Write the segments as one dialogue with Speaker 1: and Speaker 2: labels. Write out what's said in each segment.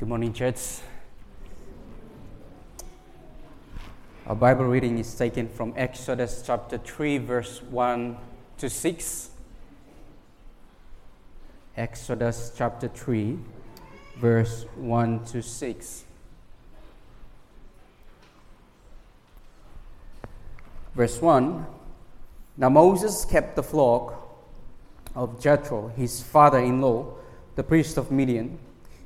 Speaker 1: Good morning, church. Our Bible reading is taken from Exodus chapter 3, verse 1 to 6. Exodus chapter 3, verse 1 to 6. Verse 1 Now Moses kept the flock of Jethro, his father in law, the priest of Midian,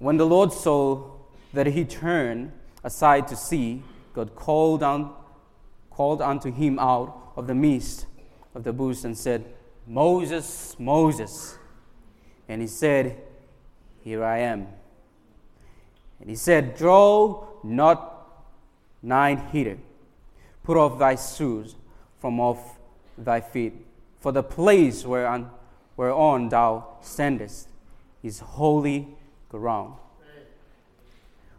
Speaker 1: When the Lord saw that he turned aside to see, God called, on, called unto him out of the midst of the bush and said, Moses, Moses. And he said, Here I am. And he said, Draw not nine hither, put off thy shoes from off thy feet, for the place whereon, whereon thou standest is holy ground.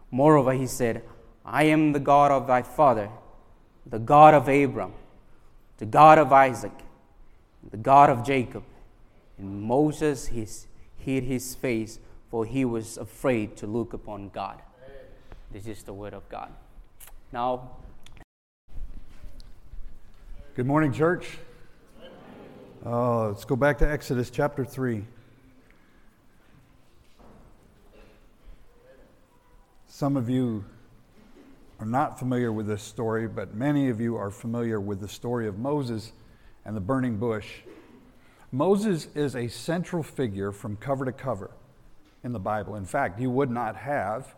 Speaker 1: Moreover, he said, I am the God of thy father, the God of Abram, the God of Isaac, the God of Jacob. And Moses hid his face, for he was afraid to look upon God. This is the word of God. Now,
Speaker 2: Good morning, church. Uh, let's go back to Exodus chapter 3. Some of you are not familiar with this story, but many of you are familiar with the story of Moses and the burning bush. Moses is a central figure from cover to cover in the Bible. In fact, you would not have,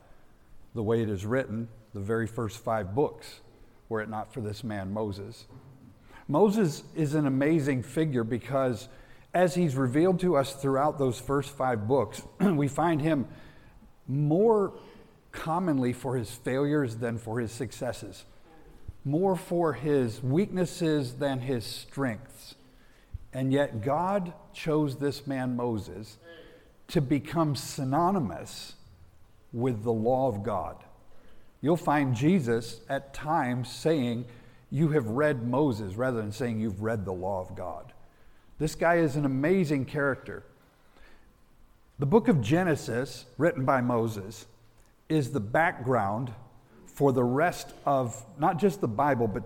Speaker 2: the way it is written, the very first five books were it not for this man, Moses. Moses is an amazing figure because as he's revealed to us throughout those first five books, we find him more commonly for his failures than for his successes, more for his weaknesses than his strengths. And yet, God chose this man, Moses, to become synonymous with the law of God. You'll find Jesus at times saying, you have read Moses rather than saying you've read the law of God. This guy is an amazing character. The book of Genesis, written by Moses, is the background for the rest of not just the Bible, but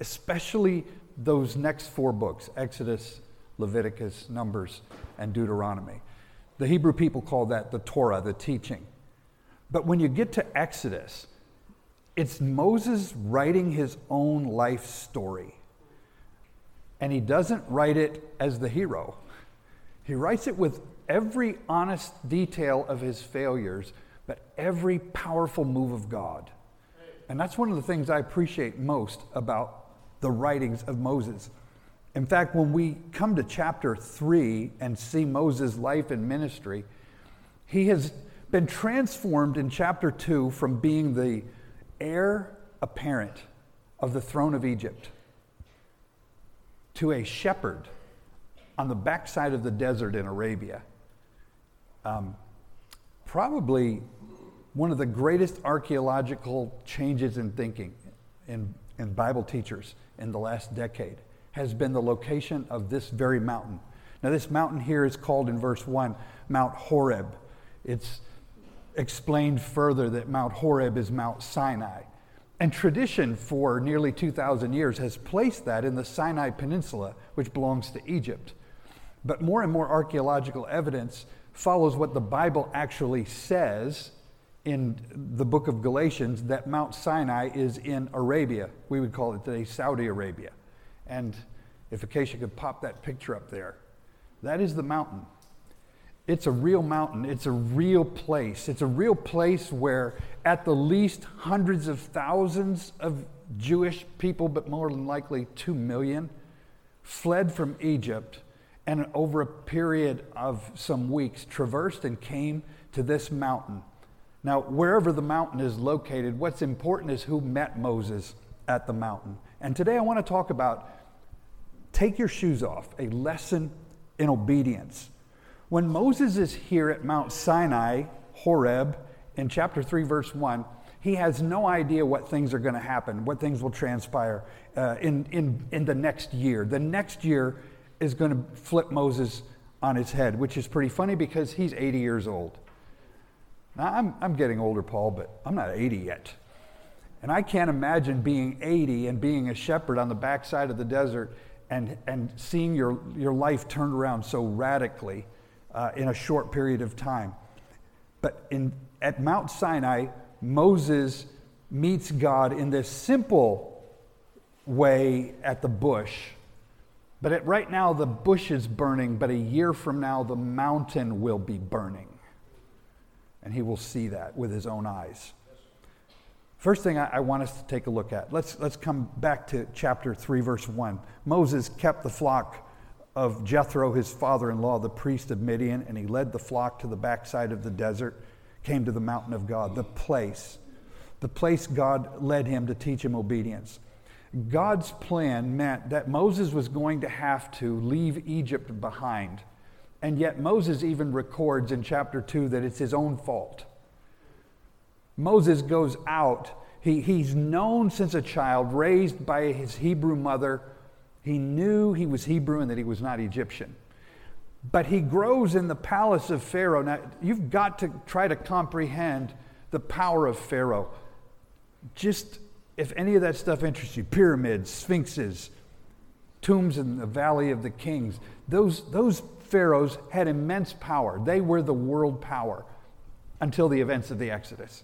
Speaker 2: especially those next four books Exodus, Leviticus, Numbers, and Deuteronomy. The Hebrew people call that the Torah, the teaching. But when you get to Exodus, it's Moses writing his own life story. And he doesn't write it as the hero, he writes it with every honest detail of his failures, but every powerful move of God. And that's one of the things I appreciate most about the writings of Moses. In fact, when we come to chapter 3 and see Moses' life and ministry, he has been transformed in chapter 2 from being the heir apparent of the throne of Egypt to a shepherd on the backside of the desert in Arabia. Um, probably one of the greatest archaeological changes in thinking in, in Bible teachers in the last decade has been the location of this very mountain. Now, this mountain here is called in verse 1 Mount Horeb. It's explained further that Mount Horeb is Mount Sinai. And tradition for nearly 2,000 years has placed that in the Sinai Peninsula, which belongs to Egypt. But more and more archaeological evidence follows what the Bible actually says in the book of Galatians that Mount Sinai is in Arabia. We would call it today Saudi Arabia. And if Acacia could pop that picture up there, that is the mountain it's a real mountain. It's a real place. It's a real place where, at the least, hundreds of thousands of Jewish people, but more than likely two million, fled from Egypt and over a period of some weeks, traversed and came to this mountain. Now, wherever the mountain is located, what's important is who met Moses at the mountain. And today I want to talk about take your shoes off, a lesson in obedience. When Moses is here at Mount Sinai, Horeb, in chapter 3, verse 1, he has no idea what things are going to happen, what things will transpire uh, in, in, in the next year. The next year is going to flip Moses on his head, which is pretty funny because he's 80 years old. Now, I'm, I'm getting older, Paul, but I'm not 80 yet. And I can't imagine being 80 and being a shepherd on the backside of the desert and, and seeing your, your life turned around so radically uh, in a short period of time. But in, at Mount Sinai, Moses meets God in this simple way at the bush. But at, right now, the bush is burning, but a year from now, the mountain will be burning. And he will see that with his own eyes. First thing I, want us to take a look at, let's, let's come back to chapter 3, verse 1. Moses kept the flock of Jethro, his father in law, the priest of Midian, and he led the flock to the backside of the desert, came to the mountain of God, the place, the place God led him to teach him obedience. God's plan meant that Moses was going to have to leave Egypt behind. And yet, Moses even records in chapter 2 that it's his own fault. Moses goes out. He, he's known since a child, raised by his Hebrew mother. He knew he was Hebrew and that he was not Egyptian. But he grows in the palace of Pharaoh. Now, you've got to try to comprehend the power of Pharaoh. Just if any of that stuff interests you pyramids, sphinxes, tombs in the Valley of the Kings those, those pharaohs had immense power. They were the world power until the events of the Exodus.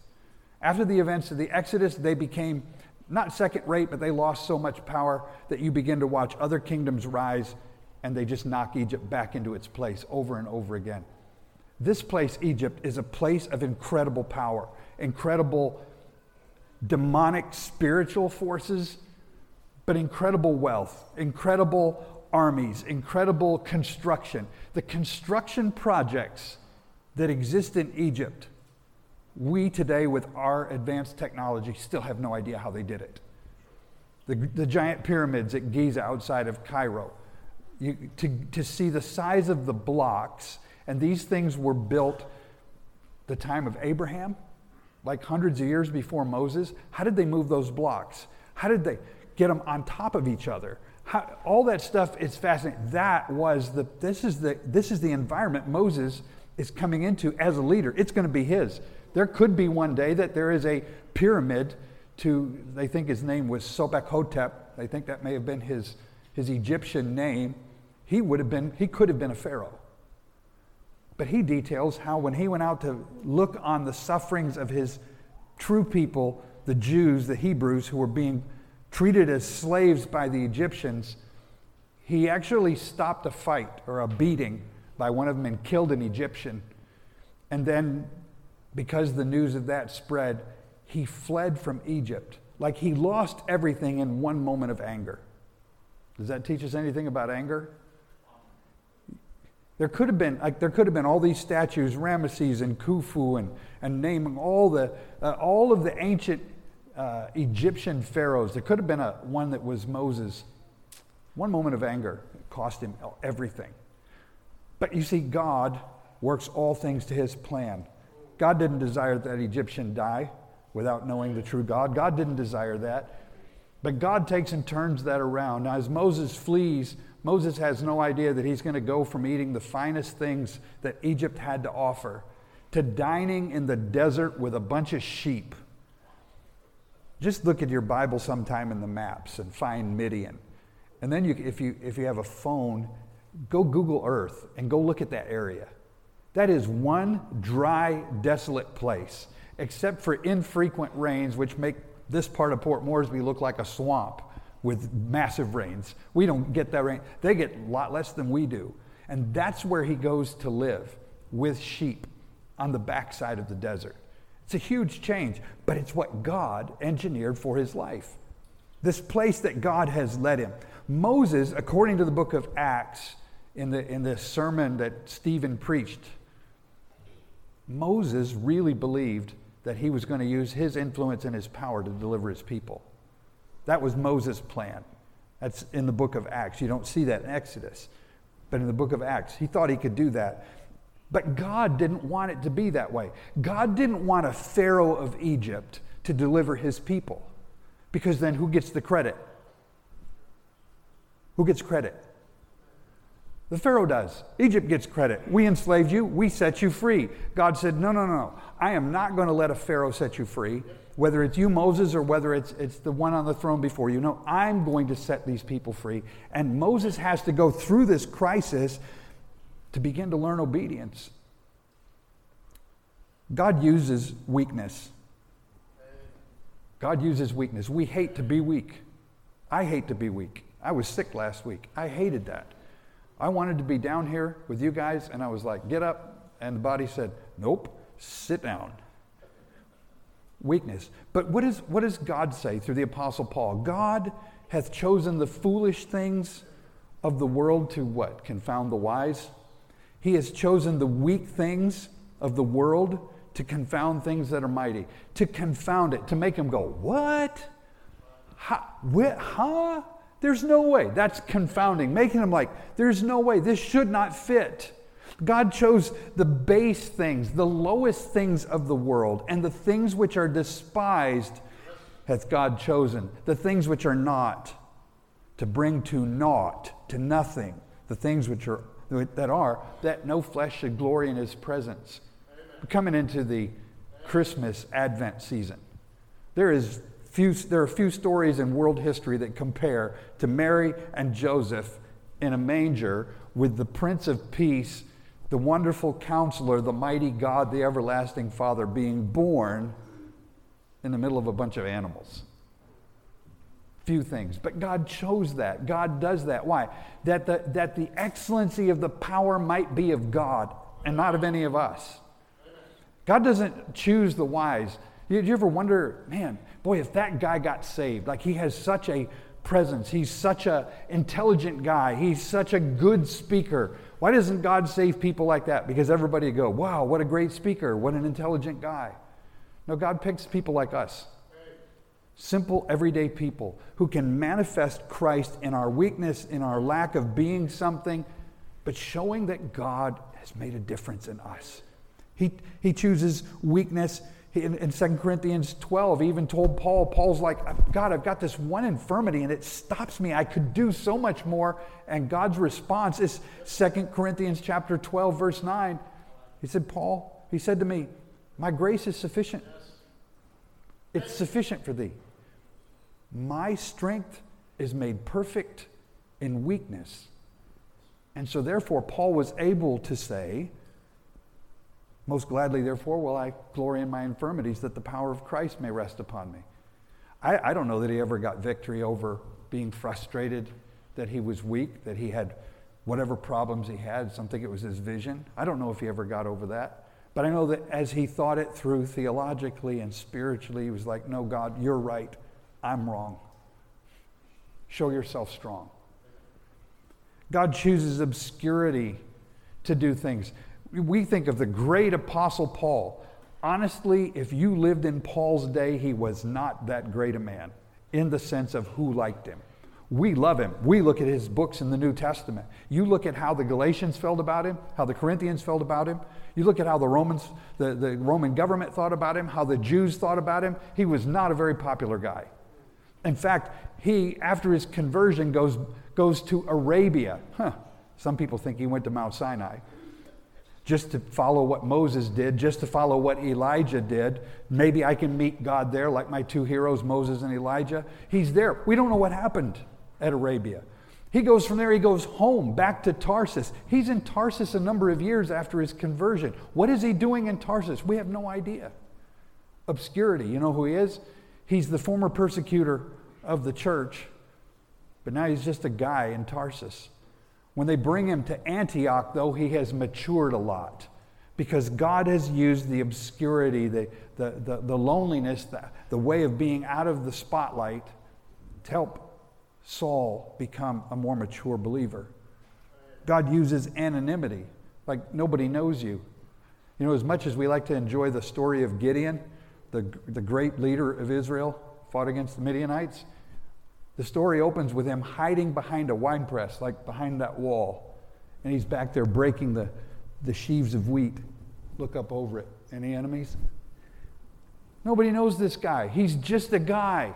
Speaker 2: After the events of the Exodus, they became not second rate, but they lost so much power that you begin to watch other kingdoms rise and they just knock Egypt back into its place over and over again. This place, Egypt, is a place of incredible power, incredible demonic spiritual forces, but incredible wealth, incredible armies, incredible construction. The construction projects that exist in Egypt we today, with our advanced technology, still have no idea how they did it. The, the giant pyramids at Giza outside of Cairo, you, to, to see the size of the blocks, and these things were built the time of Abraham, like hundreds of years before Moses. How did they move those blocks? How did they get them on top of each other? How, all that stuff is fascinating. That was the this is the this is the environment Moses is coming into as a leader. It's going to be his. There could be one day that there is a pyramid to, they think his name was Sobek Hotep. They think that may have been his, his Egyptian name. He would have been, he could have been a pharaoh. But he details how when he went out to look on the sufferings of his true people, the Jews, the Hebrews, who were being treated as slaves by the Egyptians, he actually stopped a fight or a beating by one of them and killed an Egyptian. And then because the news of that spread, he fled from Egypt. Like he lost everything in one moment of anger. Does that teach us anything about anger? There could have been, like, there could have been all these statues, Ramesses and Khufu, and, and naming all, the, uh, all of the ancient uh, Egyptian pharaohs. There could have been a, one that was Moses. One moment of anger cost him everything. But you see, God works all things to his plan. God didn't desire that Egyptian die without knowing the true God. God didn't desire that. But God takes and turns that around. Now, as Moses flees, Moses has no idea that he's going to go from eating the finest things that Egypt had to offer to dining in the desert with a bunch of sheep. Just look at your Bible sometime in the maps and find Midian. And then you, if, you, if you have a phone, go Google Earth and go look at that area. That is one dry, desolate place, except for infrequent rains, which make this part of Port Moresby look like a swamp with massive rains. We don't get that rain. They get a lot less than we do. And that's where he goes to live with sheep on the backside of the desert. It's a huge change, but it's what God engineered for his life. This place that God has led him. Moses, according to the book of Acts, in the, in the sermon that Stephen preached, Moses really believed that he was going to use his influence and his power to deliver his people. That was Moses' plan. That's in the book of Acts. You don't see that in Exodus. But in the book of Acts, he thought he could do that. But God didn't want it to be that way. God didn't want a Pharaoh of Egypt to deliver his people. Because then who gets the credit? Who gets credit? The Pharaoh does. Egypt gets credit. We enslaved you, we set you free. God said, No, no, no. I am not going to let a Pharaoh set you free, whether it's you, Moses, or whether it's, it's the one on the throne before you. No, I'm going to set these people free. And Moses has to go through this crisis to begin to learn obedience. God uses weakness. God uses weakness. We hate to be weak. I hate to be weak. I was sick last week. I hated that. I wanted to be down here with you guys, and I was like, get up. And the body said, nope, sit down. Weakness. But what, is, what does God say through the Apostle Paul? God hath chosen the foolish things of the world to what? Confound the wise. He has chosen the weak things of the world to confound things that are mighty, to confound it, to make him go, What? How, what? Huh? There's no way. That's confounding, making him like, there's no way. This should not fit. God chose the base things, the lowest things of the world, and the things which are despised hath God chosen, the things which are not, to bring to naught, to nothing, the things which are that are, that no flesh should glory in his presence. Coming into the Christmas Advent season. There is few, there are few stories in world history that compare to Mary and Joseph in a manger with the Prince of Peace, the wonderful counselor, the mighty God, the everlasting Father, being born in the middle of a bunch of animals. Few things. But God chose that. God does that. Why? That the, that the excellency of the power might be of God and not of any of us. God doesn't choose the wise. Did you ever wonder, man, boy, if that guy got saved, like he has such a presence, he's such an intelligent guy, he's such a good speaker. Why doesn't God save people like that? Because everybody go, wow, what a great speaker, what an intelligent guy. No, God picks people like us. Simple, everyday people who can manifest Christ in our weakness, in our lack of being something, but showing that God has made a difference in us. He, he chooses weakness in, in 2 Corinthians 12, he even told Paul, Paul's like, God, I've got this one infirmity and it stops me. I could do so much more. And God's response is 2 Corinthians chapter 12, verse 9. He said, Paul, he said to me, My grace is sufficient. It's sufficient for thee. My strength is made perfect in weakness. And so, therefore, Paul was able to say, most gladly, therefore, will I glory in my infirmities that the power of Christ may rest upon me. I, I, don't know that he ever got victory over being frustrated, that he was weak, that he had whatever problems he had. Some think it was his vision. I don't know if he ever got over that. But I know that as he thought it through theologically and spiritually, he was like, No, God, you're right. I'm wrong. Show yourself strong. God chooses obscurity to do things we think of the great apostle Paul. Honestly, if you lived in Paul's day, he was not that great a man in the sense of who liked him. We love him. We look at his books in the New Testament. You look at how the Galatians felt about him, how the Corinthians felt about him. You look at how the Romans, the, the Roman government thought about him, how the Jews thought about him. He was not a very popular guy. In fact, he, after his conversion, goes, goes to Arabia. Huh. Some people think he went to Mount Sinai just to follow what Moses did, just to follow what Elijah did. Maybe I can meet God there, like my two heroes, Moses and Elijah. He's there. We don't know what happened at Arabia. He goes from there, he goes home, back to Tarsus. He's in Tarsus a number of years after his conversion. What is he doing in Tarsus? We have no idea. Obscurity. You know who he is? He's the former persecutor of the church, but now he's just a guy in Tarsus. When they bring him to Antioch, though, he has matured a lot because God has used the obscurity, the, the, the, the loneliness, the, the way of being out of the spotlight to help Saul become a more mature believer. God uses anonymity, like nobody knows you. You know, as much as we like to enjoy the story of Gideon, the, the great leader of Israel, fought against the Midianites, the story opens with him hiding behind a wine press, like behind that wall. And he's back there breaking the, the sheaves of wheat. Look up over it. Any enemies? Nobody knows this guy. He's just a guy.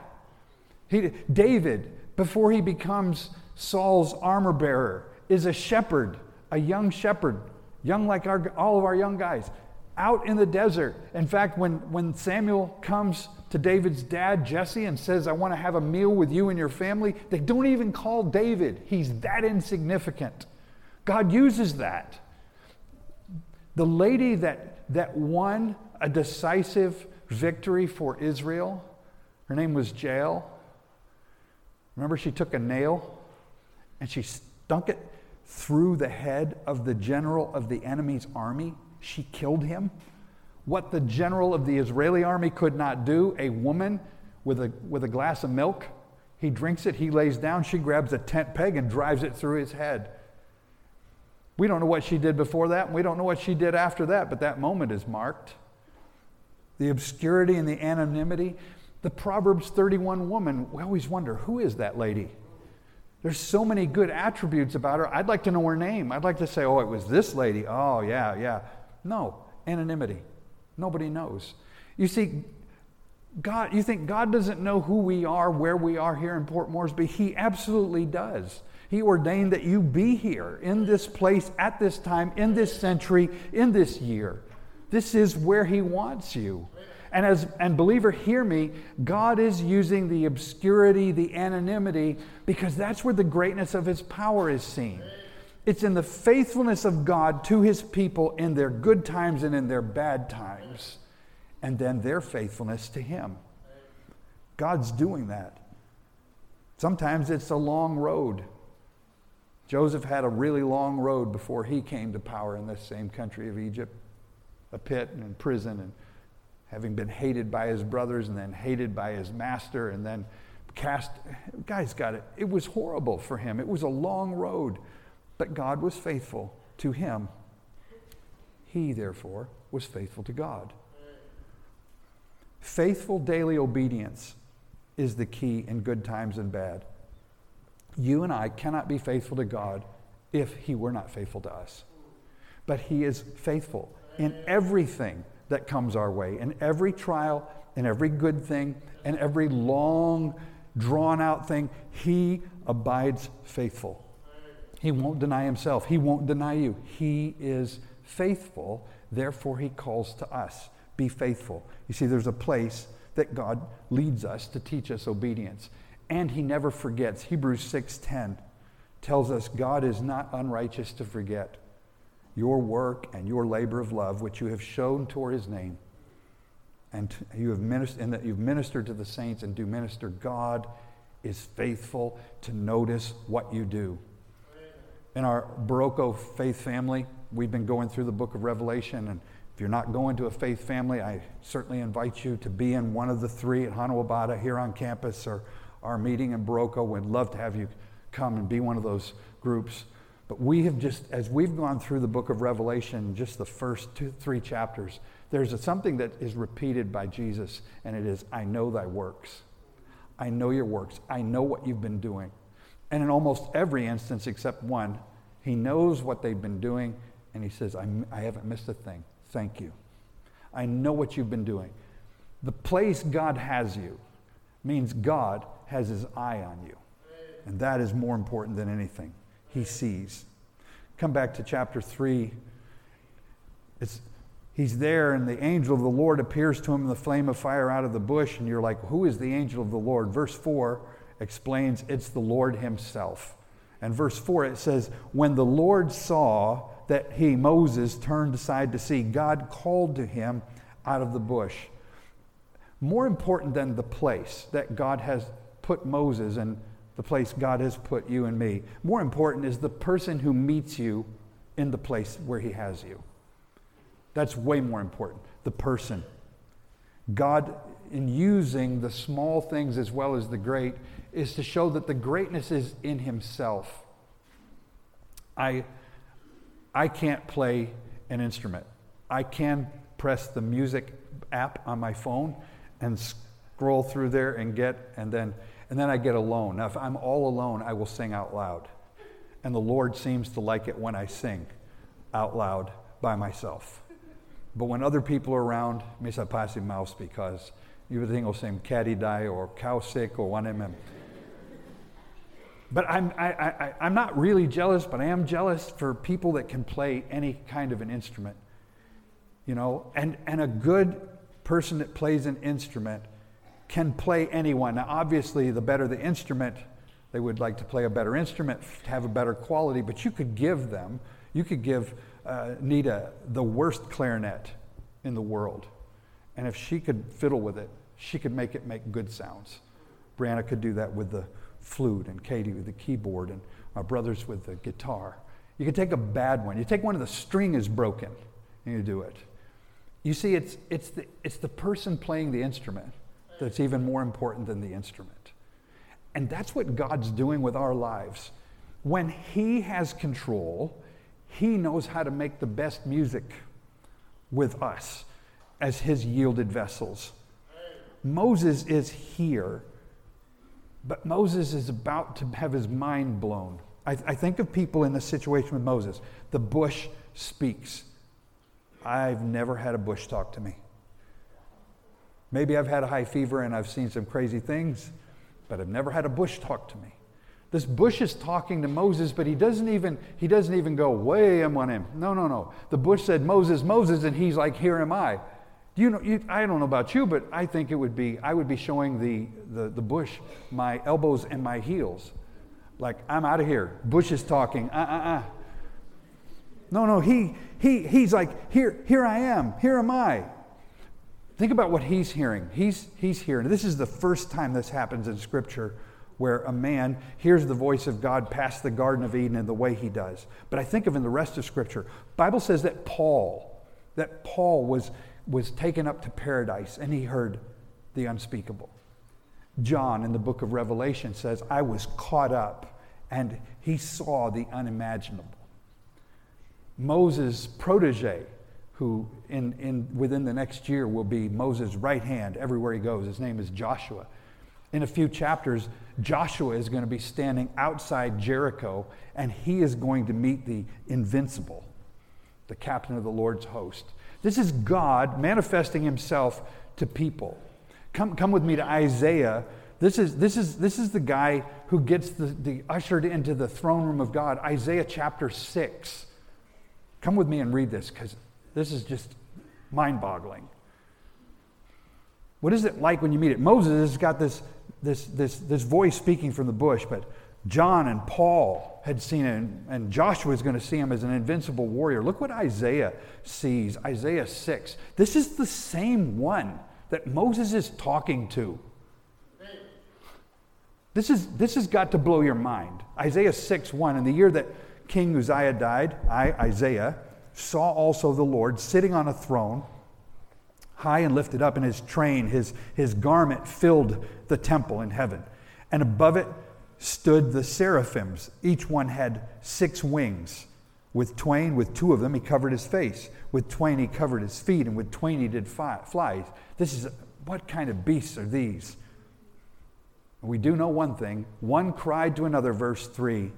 Speaker 2: He, David, before he becomes Saul's armor bearer, is a shepherd, a young shepherd, young like our, all of our young guys, out in the desert. In fact, when, when Samuel comes to David's dad, Jesse, and says, I want to have a meal with you and your family, they don't even call David. He's that insignificant. God uses that. The lady that, that won a decisive victory for Israel. Her name was Jael. Remember, she took a nail and she stunk it through the head of the general of the enemy's army. She killed him. What the general of the Israeli army could not do, a woman with a, with a glass of milk, he drinks it, he lays down, she grabs a tent peg and drives it through his head. We don't know what she did before that, and we don't know what she did after that, but that moment is marked the obscurity and the anonymity. The Proverbs 31 woman, we always wonder who is that lady? There's so many good attributes about her. I'd like to know her name. I'd like to say, oh, it was this lady. Oh, yeah, yeah. No, anonymity. Nobody knows. You see, God, you think God doesn't know who we are, where we are here in Port Moresby? He absolutely does. He ordained that you be here in this place at this time, in this century, in this year. This is where He wants you. And as and believer, hear me, God is using the obscurity, the anonymity, because that's where the greatness of his power is seen. It's in the faithfulness of God to his people in their good times and in their bad times, and then their faithfulness to him. God's doing that. Sometimes it's a long road. Joseph had a really long road before he came to power in this same country of Egypt a pit and in prison and having been hated by his brothers and then hated by his master and then cast. Guys got it. It was horrible for him. It was a long road, but God was faithful to him. He, therefore, was faithful to God. Faithful daily obedience is the key in good times and bad. You and I cannot be faithful to God if He were not faithful to us. But He is faithful in everything that comes our way, in every trial, in every good thing, and every long, drawn out thing, He abides faithful. He won't deny Himself, He won't deny you. He is faithful, therefore, He calls to us be faithful. You see, there's a place that God leads us to teach us obedience. And he never forgets. Hebrews 6:10 tells us God is not unrighteous to forget your work and your labor of love, which you have shown toward his name, and you have ministered, and that you've ministered to the saints and do minister, God is faithful to notice what you do. In our Boroko faith family, we've been going through the book of Revelation, and if you're not going to a faith family, I certainly invite you to be in one of the three at Hanuabada here on campus or our meeting in Boroko. We'd love to have you come and be one of those groups. But we have just, as we've gone through the book of Revelation, just the first two, three chapters, there's a, something that is repeated by Jesus, and it is, I know thy works. I know your works. I know what you've been doing. And in almost every instance except one, he knows what they've been doing, and he says, I, I haven't missed a thing. Thank you. I know what you've been doing. The place God has you means God has his eye on you. And that is more important than anything he sees. Come back to chapter 3. It's, he's there, and the angel of the Lord appears to him in the flame of fire out of the bush, and you're like, Who is the angel of the Lord? Verse 4 explains it's the Lord himself. And verse 4 it says, When the Lord saw that he, Moses, turned aside to see, God called to him out of the bush. More important than the place that God has put Moses and the place God has put you and me. More important is the person who meets you in the place where He has you. That's way more important. The person. God, in using the small things as well as the great, is to show that the greatness is in Himself. I I can't play an instrument. I can press the music app on my phone and scroll through there and get, and then, and then I get alone. Now, if I'm all alone, I will sing out loud. And the Lord seems to like it when I sing out loud by myself. But when other people are around, me sa pasi mouse because you would think of same caddy die or cow sick or one them. But I'm, I, I, I'm not really jealous, but I am jealous for people that can play any kind of an instrument. You know, and, and a good person that plays an instrument can play anyone. Now, obviously, the better the instrument, they would like to play a better instrument, have a better quality, but you could give them, you could give uh, Nita the worst clarinet in the world. And if she could fiddle with it, she could make it make good sounds. Brianna could do that with the flute, and Katie with the keyboard, and our brothers with the guitar. You could take a bad one. You take one of the string is broken, and you do it. You see, it's, it's, the, it's the person playing the instrument that's even more important than the instrument. And that's what God's doing with our lives. When He has control, He knows how to make the best music with us as His yielded vessels. Moses is here but Moses is about to have his mind blown. I, I think of people in the situation with Moses. The bush speaks. I've never had a bush talk to me. Maybe I've had a high fever and I've seen some crazy things, but I've never had a bush talk to me. This bush is talking to Moses, but he doesn't even he doesn't even go, way I'm on him. No, no, no. The bush said, Moses, Moses, and he's like, here am I. You know, you, I don't know about you, but I think it would be, I would be showing the, the, the bush my elbows and my heels. Like, I'm out of here. Bush is talking. Uh uh uh. No, no, he, he, he's like, here, here I am. Here am I. Think about what he's hearing. He's, he's hearing. This is the first time this happens in Scripture where a man hears the voice of God past the Garden of Eden in the way he does. But I think of in the rest of Scripture, Bible says that Paul, that Paul was was taken up to paradise and he heard the unspeakable. John in the book of Revelation says, I was caught up and he saw the unimaginable. Moses' protege, who in, in, within the next year will be Moses' right hand everywhere he goes, his name is Joshua. In a few chapters, Joshua is going to be standing outside Jericho and he is going to meet the invincible, the captain of the Lord's host. This is God manifesting himself to people. Come, come with me to Isaiah. This is, this, is, this is the guy who gets the, the ushered into the throne room of God. Isaiah chapter 6. Come with me and read this because this is just mind boggling. What is it like when you meet it? Moses has got this, this, this, this voice speaking from the bush, but John and Paul had seen him, and Joshua is going to see him as an invincible warrior. Look what Isaiah sees Isaiah 6. This is the same one that Moses is talking to. This, is, this has got to blow your mind. Isaiah 6 1. In the year that King Uzziah died, I, Isaiah, saw also the Lord sitting on a throne, high and lifted up, in his train, his, his garment filled the temple in heaven. And above it, stood the seraphims. Each one had six wings. With twain, with two of them, he covered his face. With twain, he covered his feet. And with twain, he did fly. This is what kind of beasts are these? We do know one thing. One cried to another, verse 3.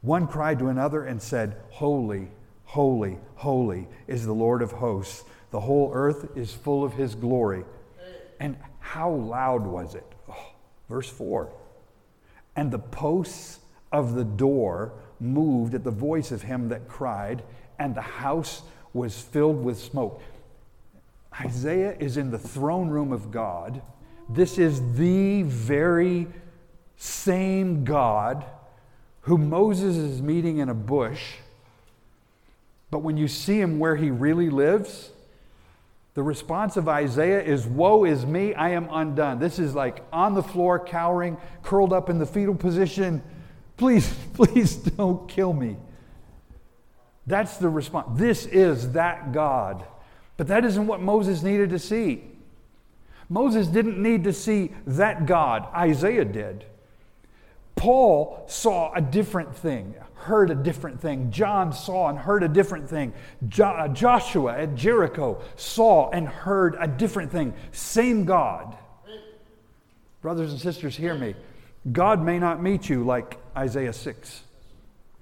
Speaker 2: One cried to another and said, Holy, holy, holy is the Lord of hosts. The whole earth is full of his glory. And how loud was it? Oh, verse 4 and the posts of the door moved at the voice of him that cried, and the house was filled with smoke. Isaiah is in the throne room of God. This is the very same God who Moses is meeting in a bush. But when you see him where he really lives, the response of Isaiah is, Woe is me, I am undone. This is like on the floor, cowering, curled up in the fetal position. Please, please don't kill me. That's the response. This is that God. But that isn't what Moses needed to see. Moses didn't need to see that God, Isaiah did. Paul saw a different thing, heard a different thing. John saw and heard a different thing. Jo- uh, Joshua at Jericho saw and heard a different thing. Same God. Brothers and sisters, hear me. God may not meet you like Isaiah 6.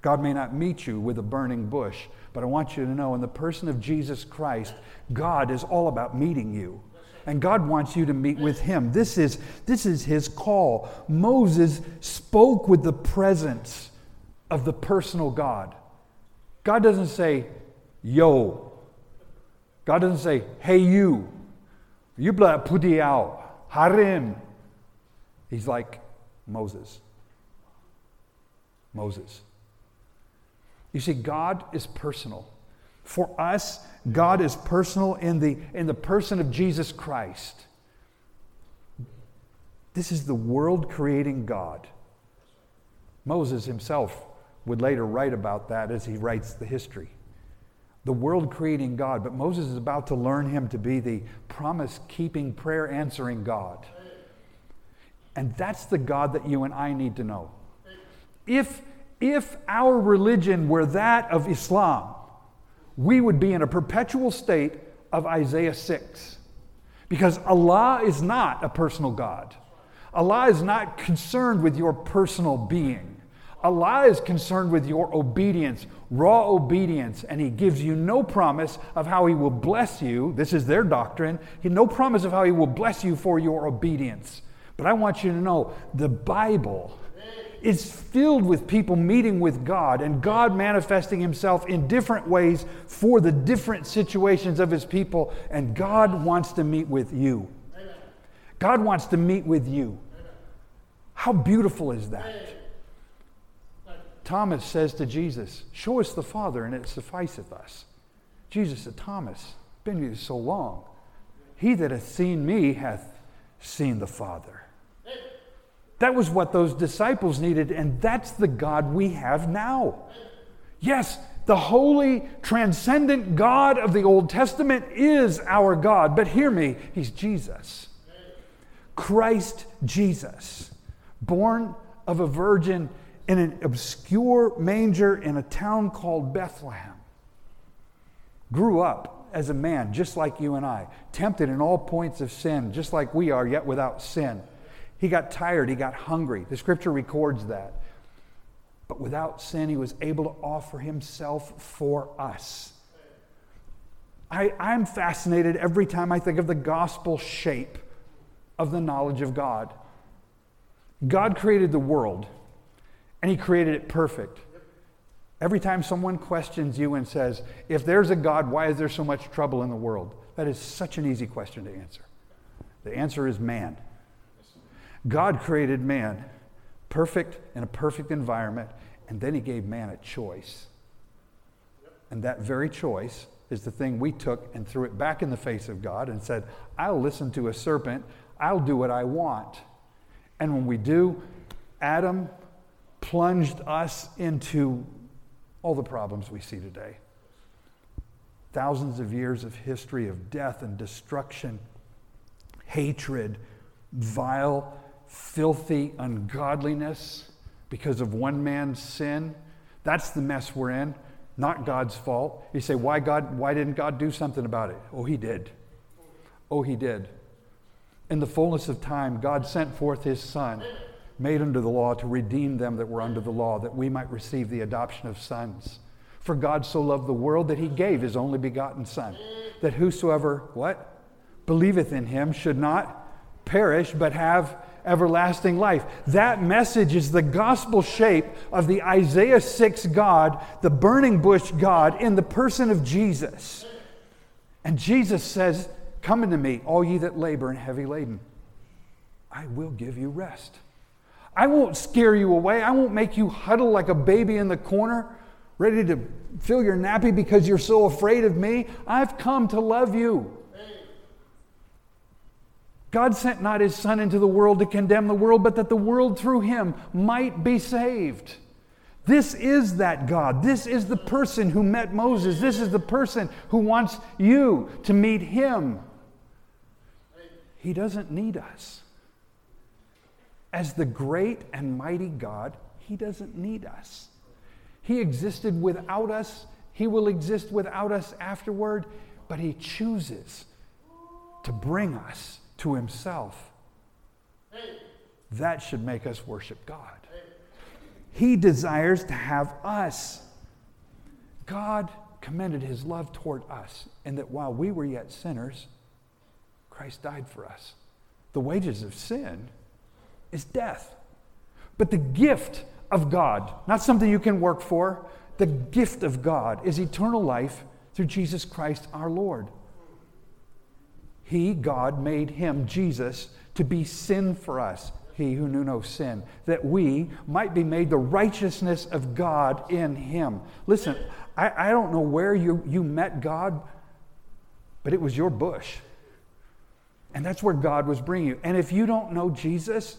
Speaker 2: God may not meet you with a burning bush, but I want you to know in the person of Jesus Christ, God is all about meeting you. And God wants you to meet with him. This is, this is his call. Moses spoke with the presence of the personal God. God doesn't say, yo. God doesn't say, hey, you. You blah out. Harim. He's like Moses. Moses. You see, God is personal. For us, God is personal in the, in the person of Jesus Christ. This is the world creating God. Moses himself would later write about that as he writes the history. The world creating God, but Moses is about to learn him to be the promise keeping, prayer answering God. And that's the God that you and I need to know. If if our religion were that of Islam, we would be in a perpetual state of Isaiah 6. Because Allah is not a personal God. Allah is not concerned with your personal being. Allah is concerned with your obedience, raw obedience, and He gives you no promise of how He will bless you. This is their doctrine. No promise of how He will bless you for your obedience. But I want you to know the Bible is filled with people meeting with God and God manifesting himself in different ways for the different situations of his people. And God wants to meet with you. God wants to meet with you. How beautiful is that? Thomas says to Jesus, Show us the Father, and it sufficeth us. Jesus said, Thomas, been with you so long. He that hath seen me hath seen the Father. That was what those disciples needed, and that's the God we have now. Yes, the holy, transcendent God of the Old Testament is our God, but hear me, He's Jesus. Christ Jesus, born of a virgin in an obscure manger in a town called Bethlehem, grew up as a man just like you and I, tempted in all points of sin, just like we are, yet without sin he got tired, he got hungry. The scripture records that. But without sin, he was able to offer himself for us. I, I'm fascinated every time I think of the gospel shape of the knowledge of God. God created the world, and he created it perfect. Every time someone questions you and says, If there's a God, why is there so much trouble in the world? That is such an easy question to answer. The answer is man. God created man perfect in a perfect environment, and then he gave man a choice. And that very choice is the thing we took and threw it back in the face of God and said, I'll listen to a serpent, I'll do what I want. And when we do, Adam plunged us into all the problems we see today. Thousands of years of history of death and destruction, hatred, vile filthy ungodliness because of one man's sin. That's the mess we're in, not God's fault. You say, why, God, why didn't God do something about it? Oh, He did. Oh, He did. In the fullness of time, God sent forth His Son, made under the law, to redeem them that were under the law, that we might receive the adoption of sons. For God so loved the world that He gave His only begotten Son, that whosoever, what? Believeth in Him should not perish, but have everlasting life. That message is the gospel shape of the Isaiah 6 God, the burning bush God, in the person of Jesus. And Jesus says, Come unto me, all ye that labor and heavy laden. I will give you rest. I won't scare you away. I won't make you huddle like a baby in the corner, ready to fill your nappy because you're so afraid of me. I've come to love you. God sent not his Son into the world to condemn the world, but that the world through him might be saved. This is that God. This is the person who met Moses. This is the person who wants you to meet him. He doesn't need us. As the great and mighty God, He doesn't need us. He existed without us, He will exist without us afterward, but He chooses to bring us to Himself. That should make us worship God. He desires to have us. God commended his love toward us, and that while we were yet sinners, Christ died for us. The wages of sin is death. But the gift of God, not something you can work for, the gift of God is eternal life through Jesus Christ our Lord. He, God, made him, Jesus, to be sin for us, he who knew no sin, that we might be made the righteousness of God in him. Listen, I, I don't know where you, you met God, but it was your bush. And that's where God was bringing you. And if you don't know Jesus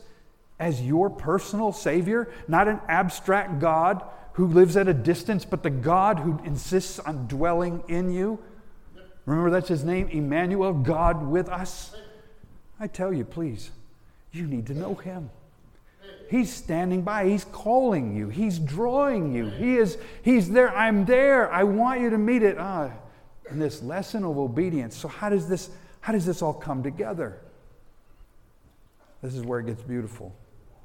Speaker 2: as your personal Savior, not an abstract God who lives at a distance, but the God who insists on dwelling in you, remember that's his name, Emmanuel, God with us. I tell you, please, you need to know him. He's standing by. He's calling you. He's drawing you. He is, he's there. I'm there. I want you to meet it. Ah, in this lesson of obedience. So how does this, how does this all come together? This is where it gets beautiful.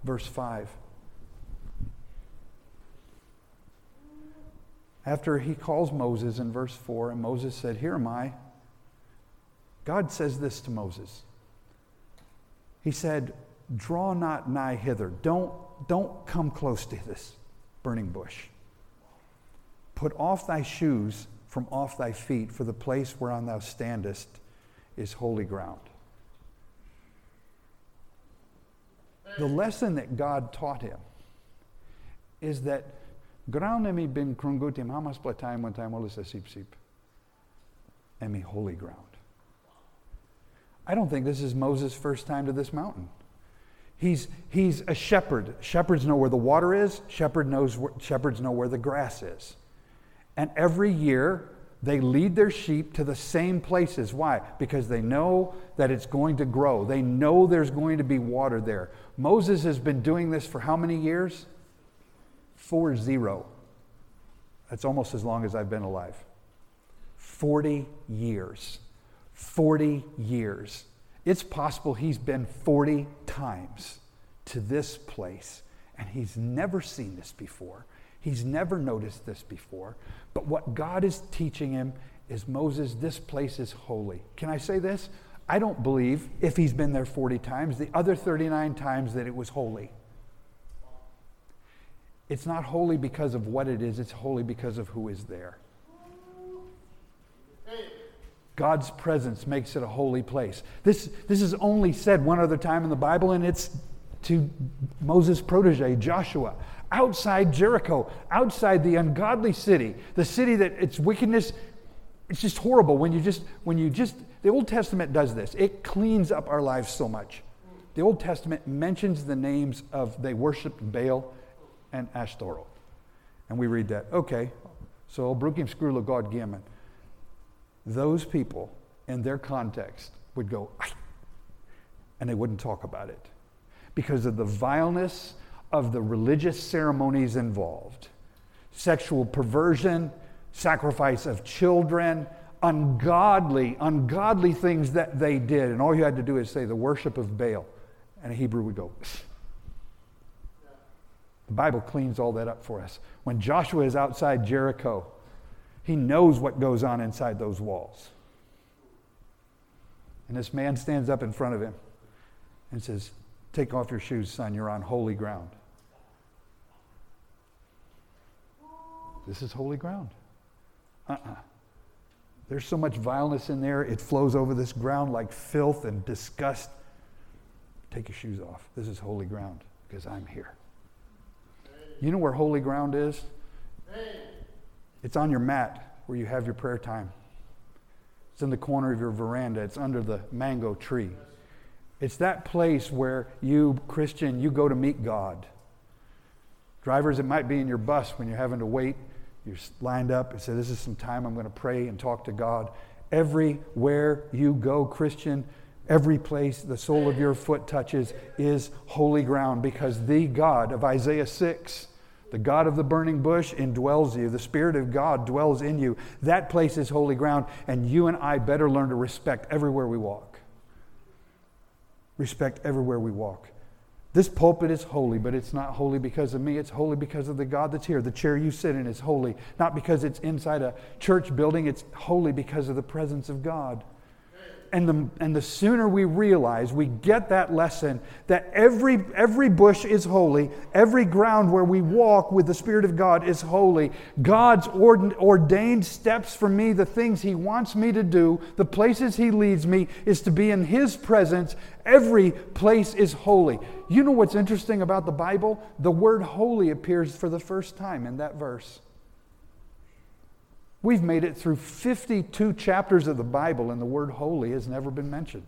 Speaker 2: Verse 5. After he calls Moses in verse 4, and Moses said, Here am I. God says this to Moses. He said, Draw not nigh hither. Don't, don't come close to this burning bush. Put off thy shoes from off thy feet, for the place whereon thou standest is holy ground. The lesson that God taught him is that ground emi bin krungutim hamas plataim one time sip sip. Emi holy ground. I don't think this is Moses' first time to this mountain. He's, he's a shepherd. Shepherds know where the water is, shepherd knows where, shepherds know where the grass is. And every year, they lead their sheep to the same places. Why? Because they know that it's going to grow. They know there's going to be water there. Moses has been doing this for how many years? Four zero. That's almost as long as I've been alive. 40 years. 40 years. It's possible he's been 40 times to this place and he's never seen this before. He's never noticed this before. But what God is teaching him is Moses, this place is holy. Can I say this? I don't believe if he's been there 40 times, the other 39 times that it was holy. It's not holy because of what it is, it's holy because of who is there. God's presence makes it a holy place. This, this is only said one other time in the Bible, and it's to Moses' protege, Joshua, outside Jericho, outside the ungodly city, the city that its wickedness, it's just horrible. When you just, when you just, the Old Testament does this, it cleans up our lives so much. The Old Testament mentions the names of, they worshiped Baal and Ashtaroth. And we read that. Okay, so Brukim Skrulo God Gimon those people in their context would go, and they wouldn't talk about it because of the vileness of the religious ceremonies involved sexual perversion, sacrifice of children, ungodly, ungodly things that they did. And all you had to do is say the worship of Baal, and a Hebrew would go, the Bible cleans all that up for us. When Joshua is outside Jericho, he knows what goes on inside those walls. And this man stands up in front of him and says, Take off your shoes, son. You're on holy ground. This is holy ground. Uh uh-uh. uh There's so much vileness in there, it flows over this ground like filth and disgust. Take your shoes off. This is holy ground because I'm here. You know where holy ground is? It's on your mat where you have your prayer time. It's in the corner of your veranda. It's under the mango tree. It's that place where you, Christian, you go to meet God. Drivers, it might be in your bus when you're having to wait. You're lined up and say, This is some time I'm going to pray and talk to God. Everywhere you go, Christian, Every place the sole of your foot touches is holy ground because the God of Isaiah 6, the God of the burning bush, indwells you. The Spirit of God dwells in you. That place is holy ground, and you and I better learn to respect everywhere we walk. Respect everywhere we walk. This pulpit is holy, but it's not holy because of me. It's holy because of the God that's here. The chair you sit in is holy, not because it's inside a church building. It's holy because of the presence of God and the, and the sooner we realize, we get that lesson that every, every bush is holy, every ground where we walk with the Spirit of God is holy. God's ordained steps for me, the things He wants me to do, the places He leads me, is to be in His presence. Every place is holy. You know what's interesting about the Bible? The word holy appears for the first time in that verse. We've made it through 52 chapters of the Bible, and the word holy has never been mentioned.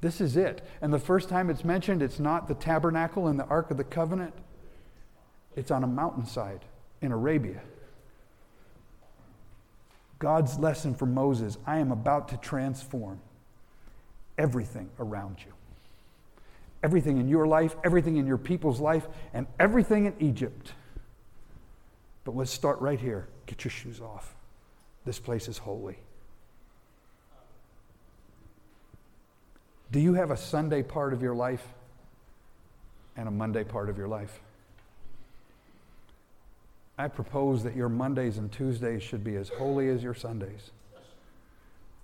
Speaker 2: This is it. And the first time it's mentioned, it's not the tabernacle and the Ark of the Covenant, it's on a mountainside in Arabia. God's lesson for Moses I am about to transform everything around you. Everything in your life, everything in your people's life, and everything in Egypt. But let's start right here. Get your shoes off. This place is holy. Do you have a Sunday part of your life and a Monday part of your life? I propose that your Mondays and Tuesdays should be as holy as your Sundays.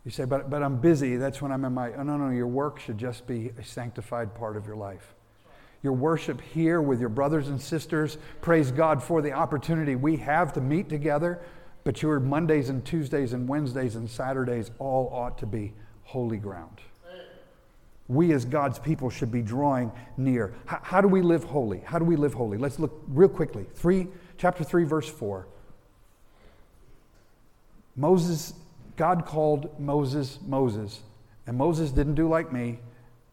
Speaker 2: You say, but, but I'm busy. That's when I'm in my. Oh, no, no, your work should just be a sanctified part of your life your worship here with your brothers and sisters. Praise God for the opportunity we have to meet together. But your Mondays and Tuesdays and Wednesdays and Saturdays all ought to be holy ground. We as God's people should be drawing near. How, how do we live holy? How do we live holy? Let's look real quickly. Three, chapter 3, verse 4. Moses, God called Moses Moses, and Moses didn't do like me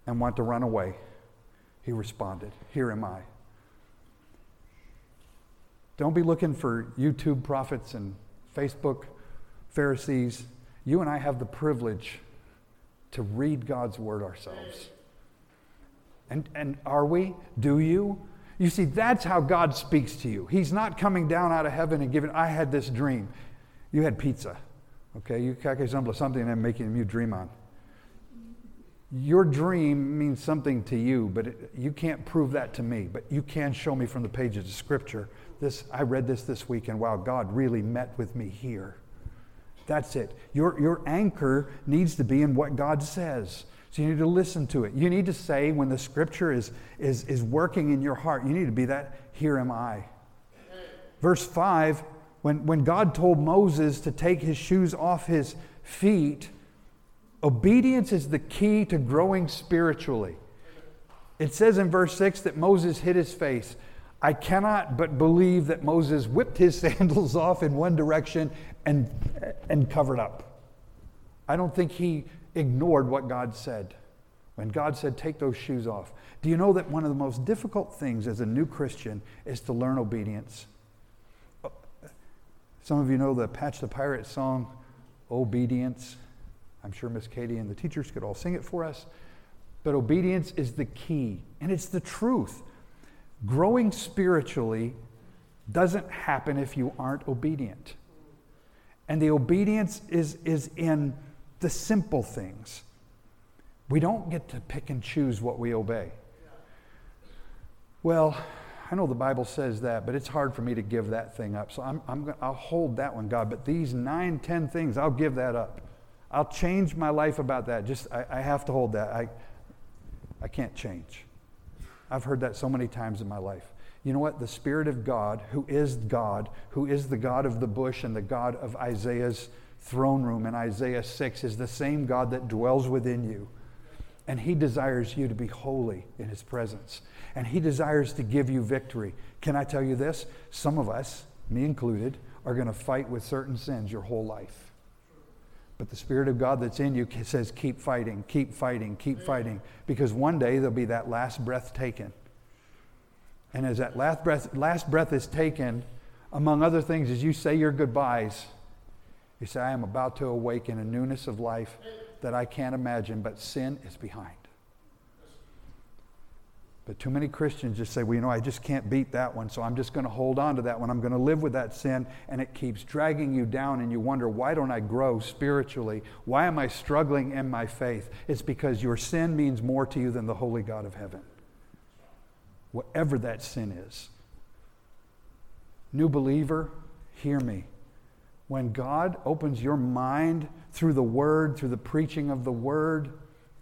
Speaker 2: and want to run away. He responded, Here am I. Don't be looking for YouTube prophets and Facebook Pharisees. You and I have the privilege to read God's word ourselves. And, and are we? Do you? You see, that's how God speaks to you. He's not coming down out of heaven and giving, I had this dream. You had pizza. Okay, you assemble something I'm making you dream on your dream means something to you, but it, you can't prove that to me. But you can show me from the pages of Scripture. This I read this this week, and wow, God really met with me here. That's it. Your your anchor needs to be in what God says. So you need to listen to it. You need to say when the Scripture is is is working in your heart. You need to be that. Here am I. Verse five. When, when God told Moses to take his shoes off his feet, Obedience is the key to growing spiritually. It says in verse 6 that Moses hid his face. I cannot but believe that Moses whipped his sandals off in one direction and, and covered up. I don't think he ignored what God said. When God said, Take those shoes off. Do you know that one of the most difficult things as a new Christian is to learn obedience? Some of you know the Patch the Pirate song, Obedience. I'm sure Miss Katie and the teachers could all sing it for us. But obedience is the key, and it's the truth. Growing spiritually doesn't happen if you aren't obedient. And the obedience is, is in the simple things. We don't get to pick and choose what we obey. Well, I know the Bible says that, but it's hard for me to give that thing up. So I'm, I'm, I'll hold that one, God. But these nine, ten things, I'll give that up. I'll change my life about that. Just, I, I have to hold that. I, I can't change. I've heard that so many times in my life. You know what? The Spirit of God, who is God, who is the God of the bush and the God of Isaiah's throne room in Isaiah 6, is the same God that dwells within you. And He desires you to be holy in His presence. And He desires to give you victory. Can I tell you this? Some of us, me included, are going to fight with certain sins your whole life. But the Spirit of God that's in you says, keep fighting, keep fighting, keep mm. fighting. Because one day there'll be that last breath taken. And as that last breath, last breath is taken, among other things, as you say your goodbyes, you say, I am about to awaken a newness of life that I can't imagine, but sin is behind. But too many Christians just say, well, you know, I just can't beat that one, so I'm just going to hold on to that one. I'm going to live with that sin, and it keeps dragging you down, and you wonder, why don't I grow spiritually? Why am I struggling in my faith? It's because your sin means more to you than the holy God of heaven. Whatever that sin is. New believer, hear me. When God opens your mind through the Word, through the preaching of the Word,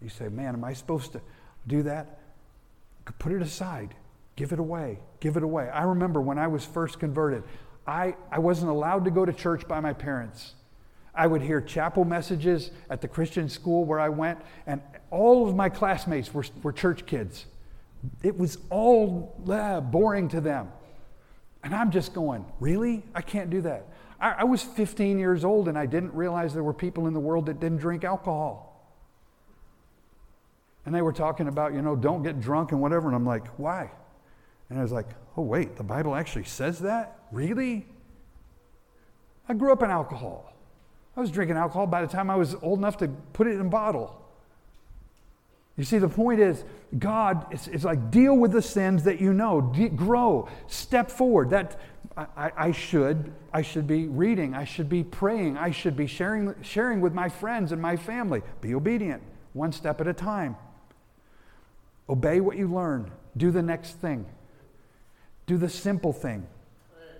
Speaker 2: you say, man, am I supposed to do that? Put it aside. Give it away. Give it away. I remember when I was first converted, I, I wasn't allowed to go to church by my parents. I would hear chapel messages at the Christian school where I went, and all of my classmates were, were church kids. It was all uh, boring to them. And I'm just going, really? I can't do that. I, I was 15 years old and I didn't realize there were people in the world that didn't drink alcohol. And they were talking about, you know, don't get drunk and whatever. And I'm like, why? And I was like, oh, wait, the Bible actually says that? Really? I grew up in alcohol. I was drinking alcohol by the time I was old enough to put it in a bottle. You see, the point is, God, it's, it's like deal with the sins that you know, De- grow, step forward. That I, I, should, I should be reading, I should be praying, I should be sharing, sharing with my friends and my family. Be obedient, one step at a time. Obey what you learn. Do the next thing. Do the simple thing.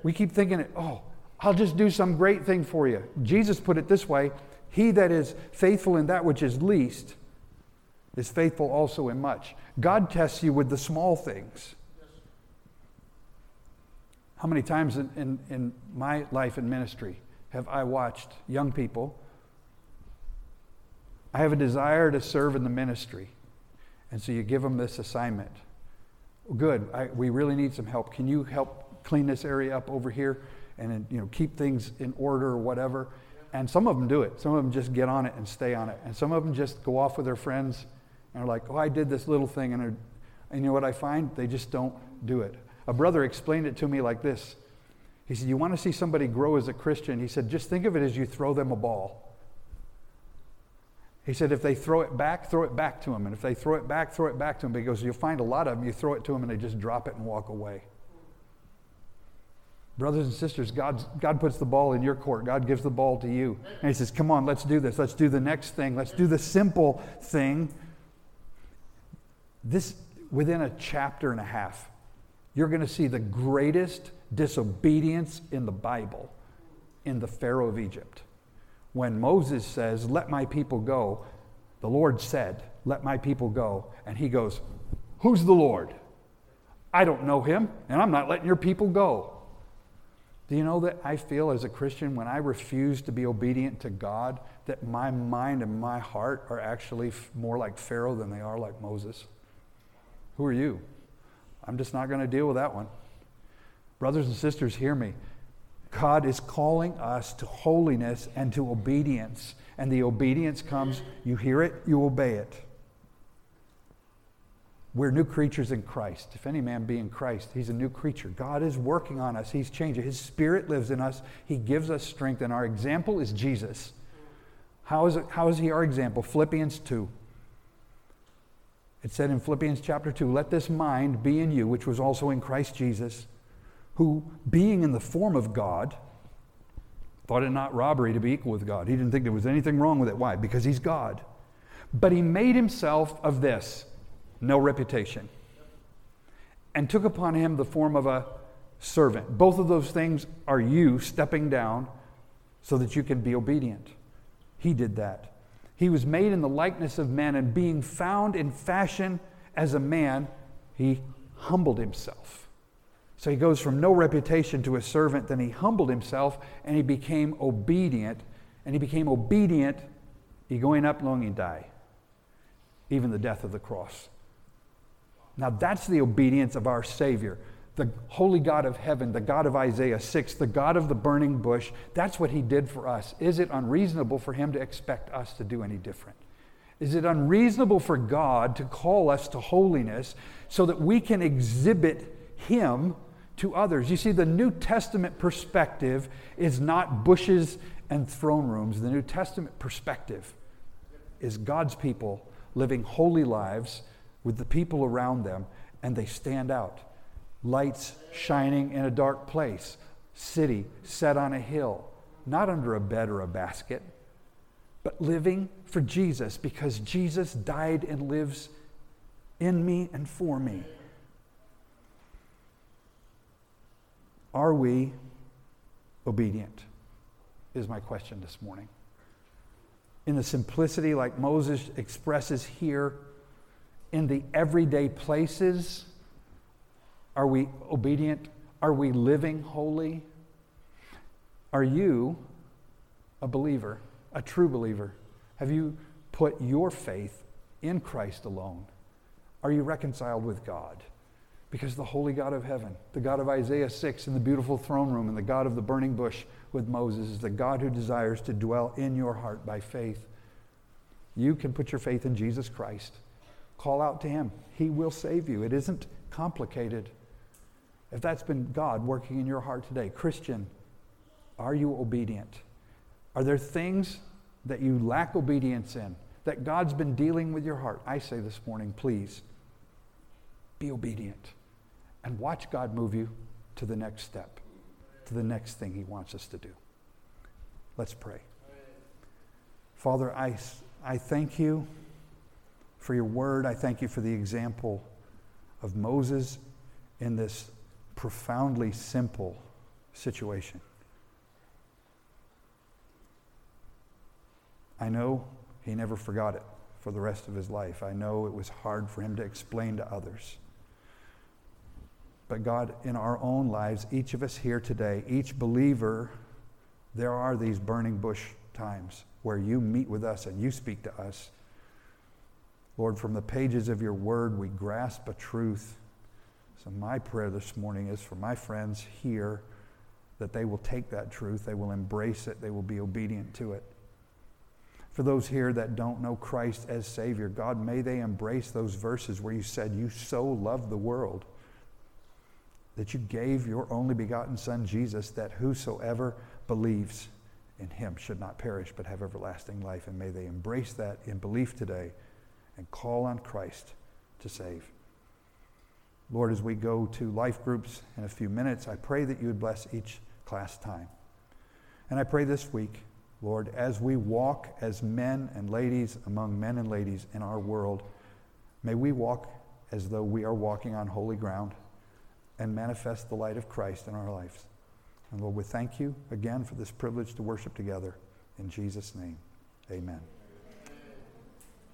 Speaker 2: We keep thinking, oh, I'll just do some great thing for you. Jesus put it this way He that is faithful in that which is least is faithful also in much. God tests you with the small things. How many times in, in, in my life and ministry have I watched young people? I have a desire to serve in the ministry. And so you give them this assignment. Good, I, we really need some help. Can you help clean this area up over here and you know keep things in order or whatever? And some of them do it. Some of them just get on it and stay on it. And some of them just go off with their friends and are like, oh, I did this little thing. And, and you know what I find? They just don't do it. A brother explained it to me like this. He said, You want to see somebody grow as a Christian? He said, Just think of it as you throw them a ball. He said, if they throw it back, throw it back to them. And if they throw it back, throw it back to them. Because you'll find a lot of them, you throw it to them and they just drop it and walk away. Brothers and sisters, God, God puts the ball in your court. God gives the ball to you. And He says, Come on, let's do this. Let's do the next thing. Let's do the simple thing. This, within a chapter and a half, you're going to see the greatest disobedience in the Bible in the Pharaoh of Egypt when Moses says, Let my people go, the Lord said, Let my people go. And he goes, Who's the Lord? I don't know him, and I'm not letting your people go. Do you know that I feel as a Christian when I refuse to be obedient to God, that my mind and my heart are actually more like Pharaoh than they are like Moses? Who are you? I'm just not going to deal with that one. Brothers and sisters, hear me. God is calling us to holiness and to obedience. And the obedience comes, you hear it, you obey it. We're new creatures in Christ. If any man be in Christ, he's a new creature. God is working on us, he's changing. His spirit lives in us, he gives us strength, and our example is Jesus. How is, it, how is he our example? Philippians 2. It said in Philippians chapter 2, let this mind be in you, which was also in Christ Jesus who, being in the form of God, thought it not robbery to be equal with God. He didn't think there was anything wrong with it. Why? Because he's God. But he made himself of this no reputation and took upon him the form of a servant. Both of those things are you stepping down so that you can be obedient. He did that. He was made in the likeness of men, and being found in fashion as a man, he humbled himself so he goes from no reputation to a servant, then he humbled himself and he became obedient. And he became obedient, he going up long and die, even the death of the cross. Now that's the obedience of our Savior, the holy God of heaven, the God of Isaiah 6, the God of the burning bush. That's what he did for us. Is it unreasonable for him to expect us to do any different? Is it unreasonable for God to call us to holiness so that we can exhibit him to others. You see, the New Testament perspective is not bushes and throne rooms. The New Testament perspective is God's people living holy lives with the people around them, and they stand out. Lights shining in a dark place, city set on a hill, not under a bed or a basket, but living for Jesus because Jesus died and lives in me and for me. Are we obedient? Is my question this morning. In the simplicity, like Moses expresses here, in the everyday places, are we obedient? Are we living holy? Are you a believer, a true believer? Have you put your faith in Christ alone? Are you reconciled with God? Because the holy God of heaven, the God of Isaiah 6 in the beautiful throne room, and the God of the burning bush with Moses is the God who desires to dwell in your heart by faith. You can put your faith in Jesus Christ. Call out to him. He will save you. It isn't complicated. If that's been God working in your heart today, Christian, are you obedient? Are there things that you lack obedience in that God's been dealing with your heart? I say this morning, please be obedient and watch God move you to the next step, to the next thing He wants us to do. Let's pray. Father, I, I thank you for your word. I thank you for the example of Moses in this profoundly simple situation. I know he never forgot it for the rest of his life. I know it was hard for him to explain to others. But God, in our own lives, each of us here today, each believer, there are these burning bush times where you meet with us and you speak to us. Lord, from the pages of your word, we grasp a truth so, my prayer this morning is for my friends here that they will take that truth, they will embrace it, they will be obedient to it. For those here that don't know Christ as Savior, God, may they embrace those verses where you said, You so loved the world that you gave your only begotten Son, Jesus, that whosoever believes in him should not perish but have everlasting life. And may they embrace that in belief today and call on Christ to save. Lord, as we go to life groups in a few minutes, I pray that you would bless each class time. And I pray this week, Lord, as we walk as men and ladies among men and ladies in our world, may we walk as though we are walking on holy ground and manifest the light of Christ in our lives. And Lord, we thank you again for this privilege to worship together. In Jesus' name, amen.